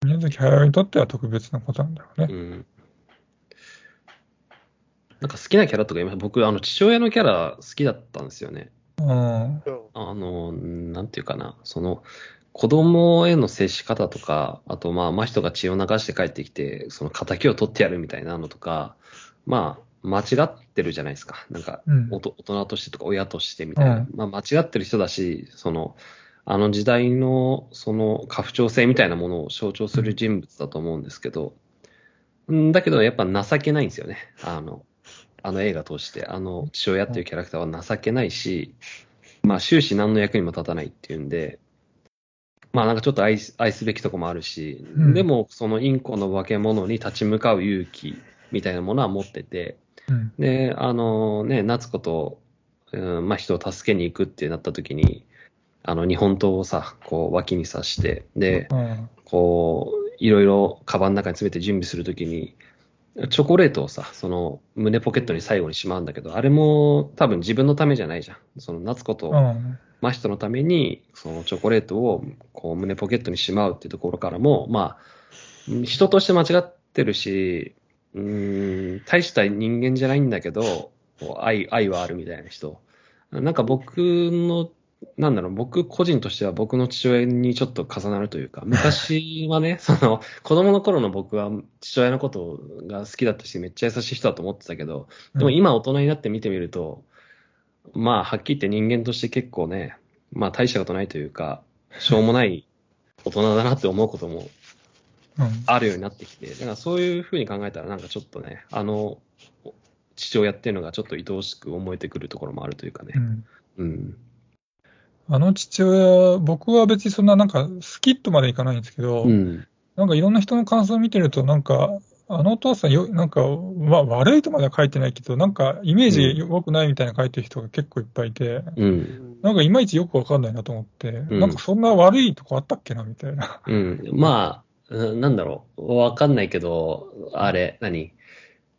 宮崎駿にとっては特別なことなんだろうね。うん。なんか好きなキャラとか今、僕、あの、父親のキャラ好きだったんですよね。うん。うんあの、なんていうかな、その、子供への接し方とか、あと、まあ、真人が血を流して帰ってきて、その仇を取ってやるみたいなのとか、まあ、間違ってるじゃないですか。なんか、うんおと大人としてとか親としてみたいな。うんまあ、間違ってる人だし、その、あの時代の、その、家父長制みたいなものを象徴する人物だと思うんですけど、んだけど、やっぱ情けないんですよね。あの、あの映画通して、あの父親っていうキャラクターは情けないし、まあ終始何の役にも立たないっていうんで、まあなんかちょっと愛す愛すべきとこもあるし、うん。でもそのインコの化け物に立ち向かう勇気みたいなものは持ってて、うん。で、あのね、夏子と、うん、まあ人を助けに行くってなった時に、あの日本刀をさ、こう脇に刺して、で、うん。こう、いろいろカバンの中に詰めて準備するときに、チョコレートをさ、その胸ポケットに最後にしまうんだけど、あれも多分自分のためじゃないじゃん。その夏子とうん真人のために、そのチョコレートをこう胸ポケットにしまうっていうところからも、まあ、人として間違ってるし、うーん、大した人間じゃないんだけど、愛、愛はあるみたいな人。なんか僕の、なんだろう、僕個人としては僕の父親にちょっと重なるというか、昔はね、その、子供の頃の僕は父親のことが好きだったし、めっちゃ優しい人だと思ってたけど、でも今大人になって見てみると、まあ、はっきり言って人間として結構ね、まあ大したことないというか、しょうもない大人だなって思うこともうんあるようになってきて、だからそういうふうに考えたらなんかちょっとね、あの、父親っていうのがちょっと愛おしく思えてくるところもあるというかねう。んうん。あの父親、僕は別にそんななんか好きとまでいかないんですけど、うん。なんかいろんな人の感想を見てると、なんか、あのお父さんよ、なんか、わ悪いとまでは書いてないけど、なんかイメージ良くないみたいな書いてる人が結構いっぱいいて、うん。なんかいまいちよくわかんないなと思って、んなんかそんな悪いとこあったっけなみたいな。うん。まあ、うんなんだろう。わかんないけど、あれ、何？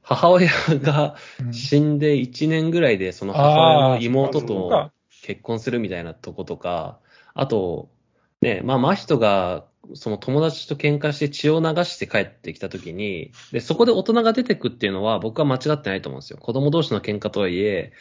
母親がうん死んで1年ぐらいで、その母親の妹と結婚するみたいなとことか、あと、ね、まあ、真人が、その友達と喧嘩して血を流して帰ってきたときに、で、そこで大人が出てくっていうのは僕は間違ってないと思うんですよ。子供同士の喧嘩とはいえ、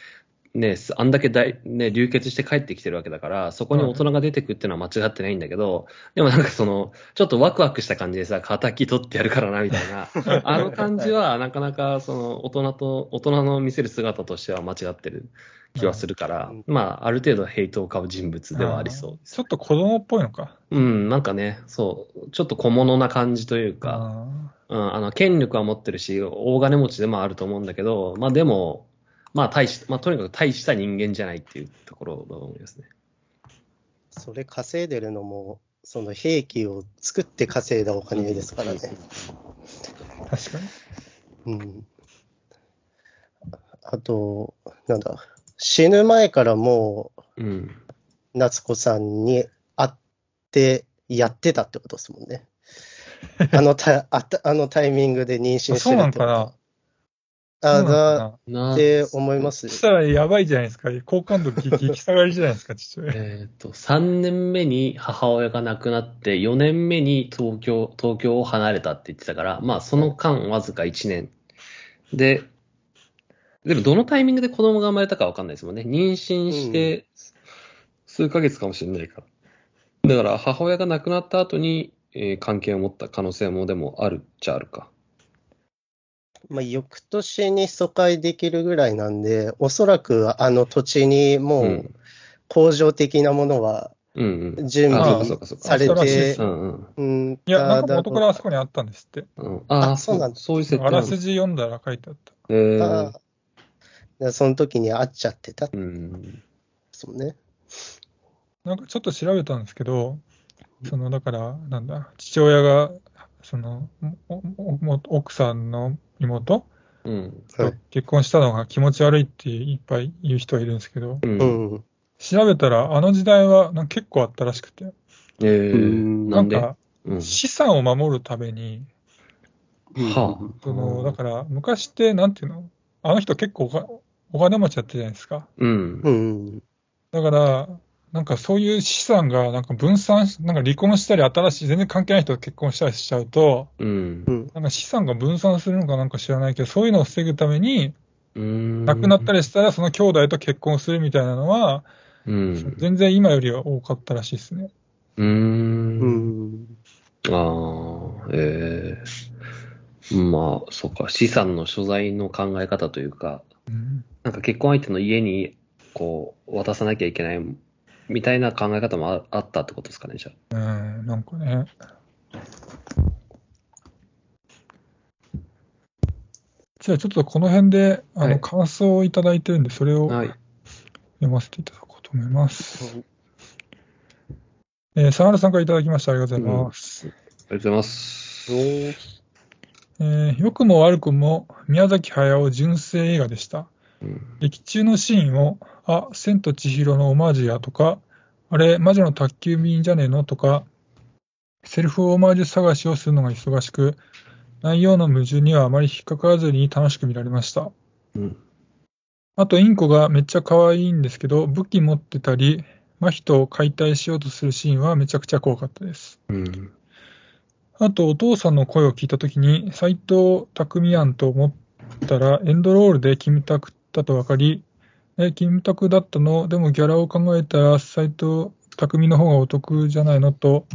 ね、すあんだけ大、ね、流血して帰ってきてるわけだから、そこに大人が出てくっていうのは間違ってないんだけど、でもなんかその、ちょっとワクワクした感じでさ、仇取ってやるからな、みたいな。あの感じは、なかなか、その、大人と、大人の見せる姿としては間違ってる気はするから、うんまあ、ある程度ヘイトを買う人物ではありそうです。ちょっと子供っぽいのか。うん、なんかね、そう、ちょっと小物な感じというか、あうん、あの、権力は持ってるし、大金持ちでもあると思うんだけど、まあでも、まあ大し、まあとにかく大した人間じゃないっていうところだと思いますね。それ稼いでるのも、その兵器を作って稼いだお金ですからね。ー確かに。うん。あと、なんだ、死ぬ前からもうん。う、夏子さんに会ってやってたってことですもんね。あのタあたあのタイミングで妊娠してるってことそうなんかなあだって思いますそ。したらやばいじゃないですか。好感度激 激下がりじゃないですか、父親。えっ、と、3年目に母親が亡くなって、4年目に東京、東京を離れたって言ってたから、まあその間わずか1年。で、でもどのタイミングで子供が生まれたかわかんないですもんね。妊娠して数ヶ月かもしれないから。だから母親が亡くなった後に、えー関係を持った可能性もでもあるっちゃあるか。まあ、翌年に疎開できるぐらいなんで、おそらくあの土地にもう。うん工場的なものはうんうん。準あ備されていや、なんかだ元からあそこにあったんですって。うん、ああ、あそうなんだそういう設定あらすじ読んだら書いてあった。えーでその時に会っちゃってたんでうん。すもんね。なんかちょっと調べたんですけど、その、だから、なんだ、父親が、その、おおお奥さんの妹うん。はいと結婚したのが気持ち悪いっていっぱい言う人がいるんですけど、う。うんん。調べたら、あの時代はなんか結構あったらしくて、えー、うんなんんかうん。資産を守るために、はあその、うんだから昔って、なんていうの？あの人結構お金持ちだったじゃないですか。うん。うん。だから、なんかそういう資産がなんか分散し、なんか離婚したり新しい、全然関係ない人と結婚したりしちゃうと、うんう。ん。なんか資産が分散するのかなんか知らないけど、そういうのを防ぐために、うん。亡くなったりしたらその兄弟と結婚するみたいなのは、うん。全然今よりは多かったらしいですね。う。うんん。ああ、ええまあ、そうか。資産の所在の考え方というか、うんなんか結婚相手の家に、こう、渡さなきゃいけない、みたいな考え方もああったってことですかね、じゃあ。うん、なんかね。じゃあちょっとこの辺で、あの、はい感想をいただいてるんで、それをはい。読ませていただこうと思います。えー、沢原さんからいただきました。ありがとうございます。ありがとうございます。えー良くも悪くも宮崎駿純正映画でした。うん。劇中のシーンを、あ、千と千尋のオマージュやとか、あれ、魔女の宅急便じゃねえのとか、セルフオマージュ探しをするのが忙しく、内容の矛盾にはあまり引っかからずに楽しく見られました。うん。あと、インコがめっちゃ可愛いんですけど、武器持ってたり、真人を解体しようとするシーンはめちゃくちゃ怖かったです。うん。あと、お父さんの声を聞いたときに、斎藤匠案と思ったら、エンドロールでキムタクだと分かり、え、キムタクだったの？でもギャラを考えたら、斎藤匠の方がお得じゃないの？と、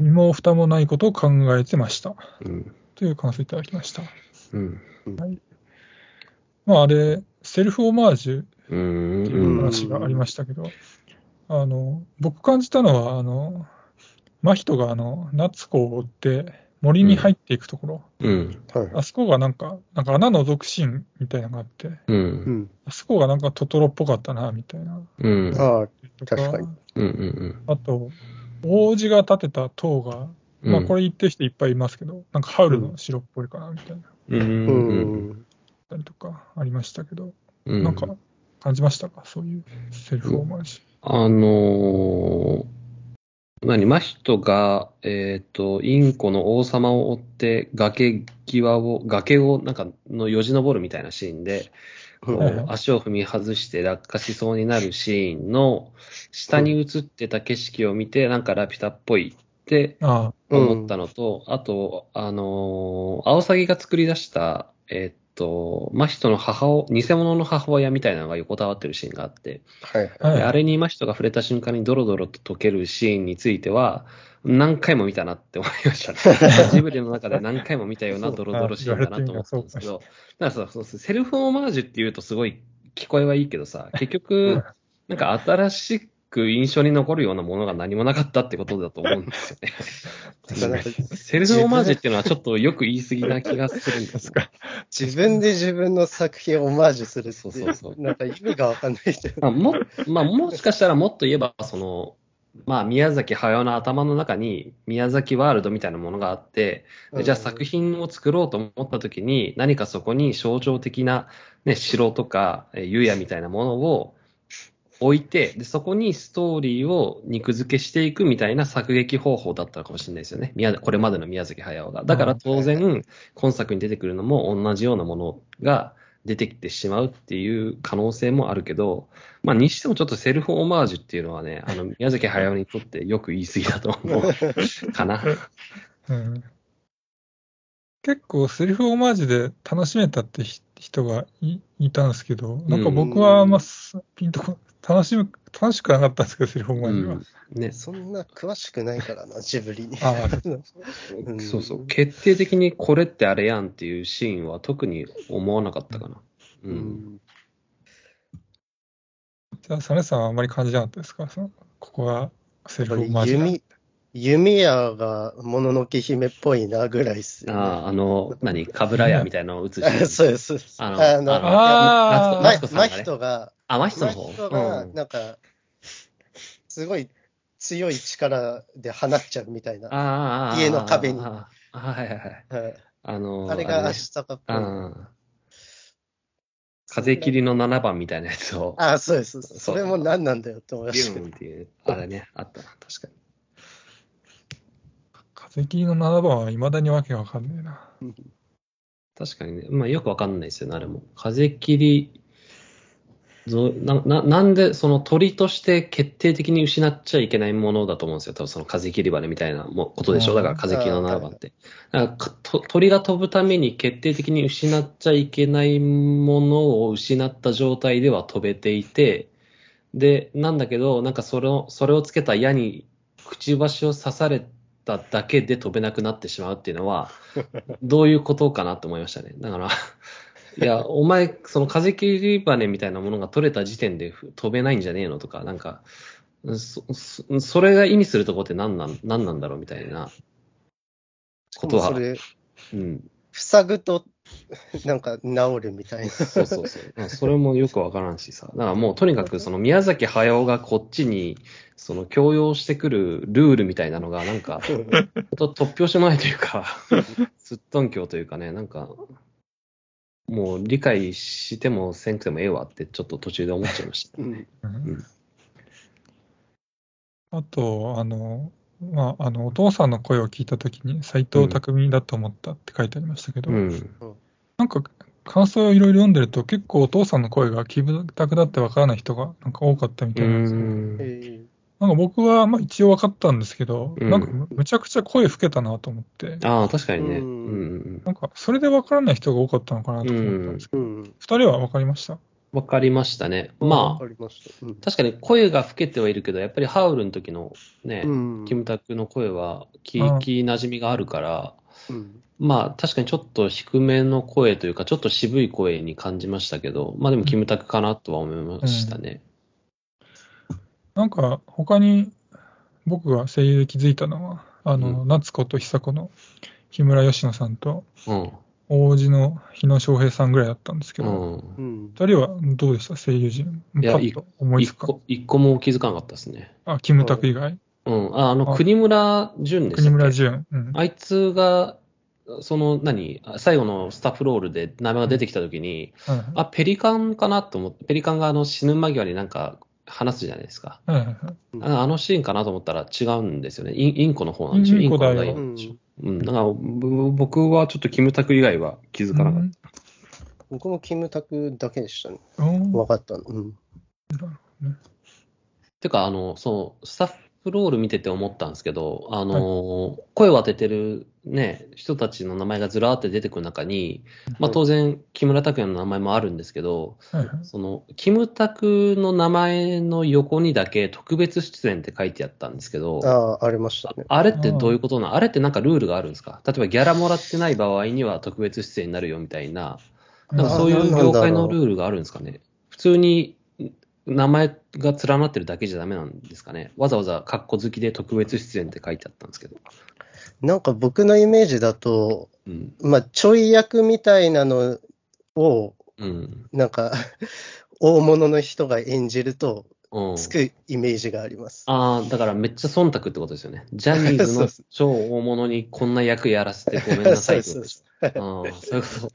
身も蓋もないことを考えてました。うん。という感想いただきました。うん。まあ、あれ、セルフオマージュうん。っていう話がありましたけど、あの、僕感じたのは、あの、真人があの、夏子を追って森に入っていくところ、うん。はい。あそこがなんか、なんか穴覗くシーンみたいなのがあって、う。うんん。あそこがなんかトトロっぽかったな、みたいな。うん。ああ、とか確かにうん。うん。あと、王子が建てた塔が、まあこれ言ってる人いっぱいいますけど、なんかハウルの城っぽいかな、みたいな、れ、う。うんん。たりとかありましたけど、うん。なんか感じましたか？そういうセルフオマージあのー、何、真人が、えっ、と、インコの王様を追って崖際を、崖をなんかのよじ登るみたいなシーンで、こう足を踏み外して落下しそうになるシーンの下に映ってた景色を見て、なんかラピュタっぽいって思ったのと、あと、あのー、アオサギが作り出した、えっと、真人の母を、偽物の母親みたいなのが横たわってるシーンがあって、はい。はいであれに真人が触れた瞬間にドロドロと溶けるシーンについては、何回も見たなって思いましたね。ジブリの中で何回も見たようなドロドロシーンだなと思ったんですけど、だからさそうそうセルフオマージュっていうとすごい聞こえはいいけどさ、結局、なんか新しく印象に残るようなものが何もなかったってことだと思うんですよね。セルフオマージュっていうのはちょっとよく言い過ぎな気がするんですが。自分で自分の作品をオマージュするそうそうそうなんか意味がわかんない人。まあ、も、まあ、もしかしたらもっと言えば、その、まあ、宮崎駿の頭の中に宮崎ワールドみたいなものがあって、でじゃあ作品を作ろうと思った時に、何かそこに象徴的な、ね、城とか、えー湯屋みたいなものを置いて、で、そこにストーリーを肉付けしていくみたいな作劇方法だったのかもしれないですよね。宮これまでの宮崎駿が。だから当然、今作に出てくるのも同じようなものが出てきてしまうっていう可能性もあるけど、まあ、にしてもちょっとセルフオマージュっていうのはね、あの、宮崎駿にとってよく言い過ぎだと思うかな。うん結構セリフオマージュで楽しめたってひ人がいいたんですけど、なんか僕はあんまピンとこ楽しむ、楽しくはなかったんですけど、セリフオマうージュは。ん。ね。そんな詳しくないからな、ジブリに。あ うんそうそう。決定的にこれってあれやんっていうシーンは特に思わなかったかな。う。うんんじゃあ、サネさんはあんまり感じなかったですか？そのここはセリフオマージュだ。弓、弓矢がもののけ姫っぽいなぐらいっすよね、ああ、あの、何、かぶら屋みたいなのを映してあそうです、そうです。あのあの、あのあーまマツコさんがね真人が、あ、真人真の方？人が、うんなんか、すごい強い力で放っちゃうみたいな。ああ、家の壁にああはいはいはい。はいあの、あれがねアシタカっぽい。うん。風切りの7番みたいなやつを、ああ、そうです。そうそれも何なんだよって思いまビしたけど。ューンっていう、あれね、あったな、確かに。風切りの7番は未だにわけがわかんねえな。確かにね、まあよくわかんないですよね、あれも。風切り、ぞなななんで、その鳥として決定的に失っちゃいけないものだと思うんですよ。多分その風切り羽みたいなもことでしょ。だから風切りの7番って。だからかと鳥が飛ぶために決定的に失っちゃいけないものを失った状態では飛べていて、で、なんだけど、なんかそれを、それをつけた矢にくちばしを刺されただけで飛べなくなってしまうっていうのは、どういうことかなと思いましたね。だから、いや、お前、その風切り羽みたいなものが取れた時点で飛べないんじゃねえのとか、なんか、そそそれが意味するとこって何なん何なんだろうみたいなことはそ、れ、うん、塞ぐと、なんか治るみたいな。そうそうそう。まあそれもよくわからんしさ。だからもうとにかくその宮崎駿がこっちにその強要してくるルールみたいなのがなんか、と突拍子もないというか、すっとんきょうというかね、なんか、もう理解してもせんくてもええわってちょっと途中で思っちゃいました。うんうんあと、あの、まあ、あの、お父さんの声を聞いたときに、斎藤匠だと思ったって書いてありましたけど、うん。なんか、感想をいろいろ読んでると、結構お父さんの声がキムタクだってわからない人がなんか多かったみうたいなんですけど、なんか僕はまあ一応分かったんですけど、うんなんかむむちゃくちゃ声老けたなと思って、ああ、確かにね。ううんん。なんかそれで分からない人が多かったのかなと思ったんですけど、うん。二人は分かりました？わかりましたね。わまあ、確かに声が老けてはいるけど、やっぱりハウルの時のね、うんキムタクの声は聞き馴染みがあるから、うんまあ確かにちょっと低めの声というか、ちょっと渋い声に感じましたけど、まあでもキムタクかなとは思いましたね。なんか他に僕が声優で気づいたのは、あの、う夏子と久子の木村佳乃さんと、うん。王子の日野翔平さんぐらいだったんですけど、うん。うん二人はどうでした？声優陣。いや思いつか。個、一個も気づかなかったですね。あ、キムタク以外？うん。あ、あの、あ国村淳でしたっけ？国村淳。うん。あいつが、その何、最後のスタッフロールで名前が出てきたときに、はいはいあ、ペリカンかなと思って、ペリカンがあの死ぬ間際になんか話すじゃないですか。はいはいはいああのシーンかなと思ったら違うんですよね。インインコの方なんでしょ？インコだよ。うん。だから、ぶ僕はちょっとキムタク以外は気づかなかっ僕もキムタクだけでしたね。うん分かったの。うん。た。てか、あの、そう、スタックロール見てて思ったんですけど、あのー声を当ててるね、人たちの名前がずらーって出てくる中に、まあ当然、木村拓哉の名前もあるんですけど、その、キムタクの名前の横にだけ特別出演って書いてあったんですけど、ああ、ありましたね。あれってどういうことなの？あれってなんかルールがあるんですか？例えばギャラもらってない場合には特別出演になるよみたいな、なんかそういう業界のルールがあるんですかね？普通に名前が連なってるだけじゃダメなんですかね？わざわざカッコ好きで特別出演って書いてあったんですけど。なんか僕のイメージだと、うん。まあ、ちょい役みたいなのを、うん。なんか、大物の人が演じると、うん、つくイメージがあります。ああ、だからめっちゃ忖度ってことですよね。ジャニーズの 超大物にこんな役やらせてごめんなさいってそうことそうです。ああ、そういうこと。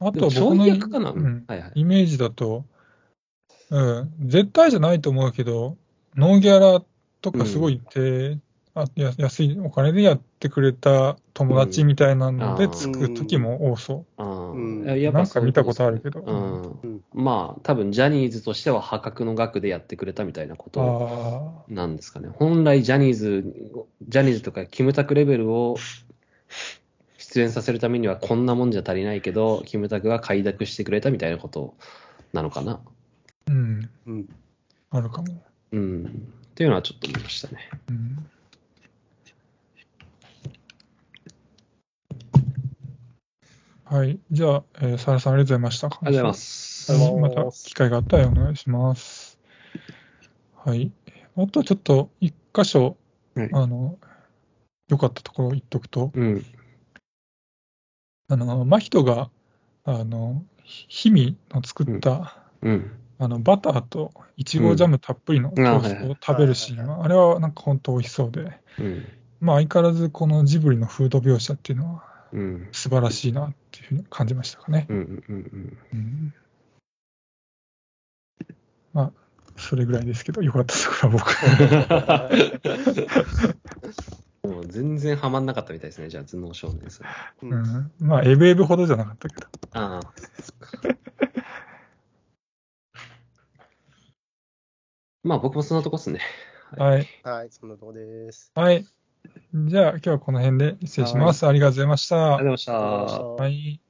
あと僕のい役かな、うんはいはい。イメージだと、うん、絶対じゃないと思うけど、ノーギャラとかすごい手、あや安いお金でやってくれた友達みたいなのでつく時も多そああ、うんいややう。っぱそういうなんか見たことあるけど。うんうんまあ、多分ジャニーズとしては破格の額でやってくれたみたいなことあなんですかね。本来ジャニーズ、ジャニーズとかキムタクレベルを出演させるためにはこんなもんじゃ足りないけど、キムタクが快諾してくれたみたいなことなのかな。あ、うん、うんあるかも。うん。っていうのはちょっと思いましたね。うんはい。じゃあ、えー、サラさんありがとうございました。あありがとうございます。また機会があったらお願いします。はい。あとはちょっと一箇所、はいあの、良かったところを言っとくと、うん。あの、真人が、あの、ひみの作った、うん。あの、バターといちごジャムたっぷりのトーストを食べるシーンは、あれはなんか本当美味しそうで、うん。まあ相変わらずこのジブリのフード描写っていうのはうん。素晴らしいなっていうふうに感じましたかね。うん。うん。うん。うんまあ、それぐらいですけど、良かったところは僕。もう全然ハマんなかったみたいですね、じゃあ、頭脳少年さん。うんうん、まあ、エブエブほどじゃなかったけど。ああ。まあ僕もそんなとこっすね。はい。はい、そんなとこです。はい。じゃあ、今日はこの辺で失礼します。ありがとうございました。ありがとうございました。はい。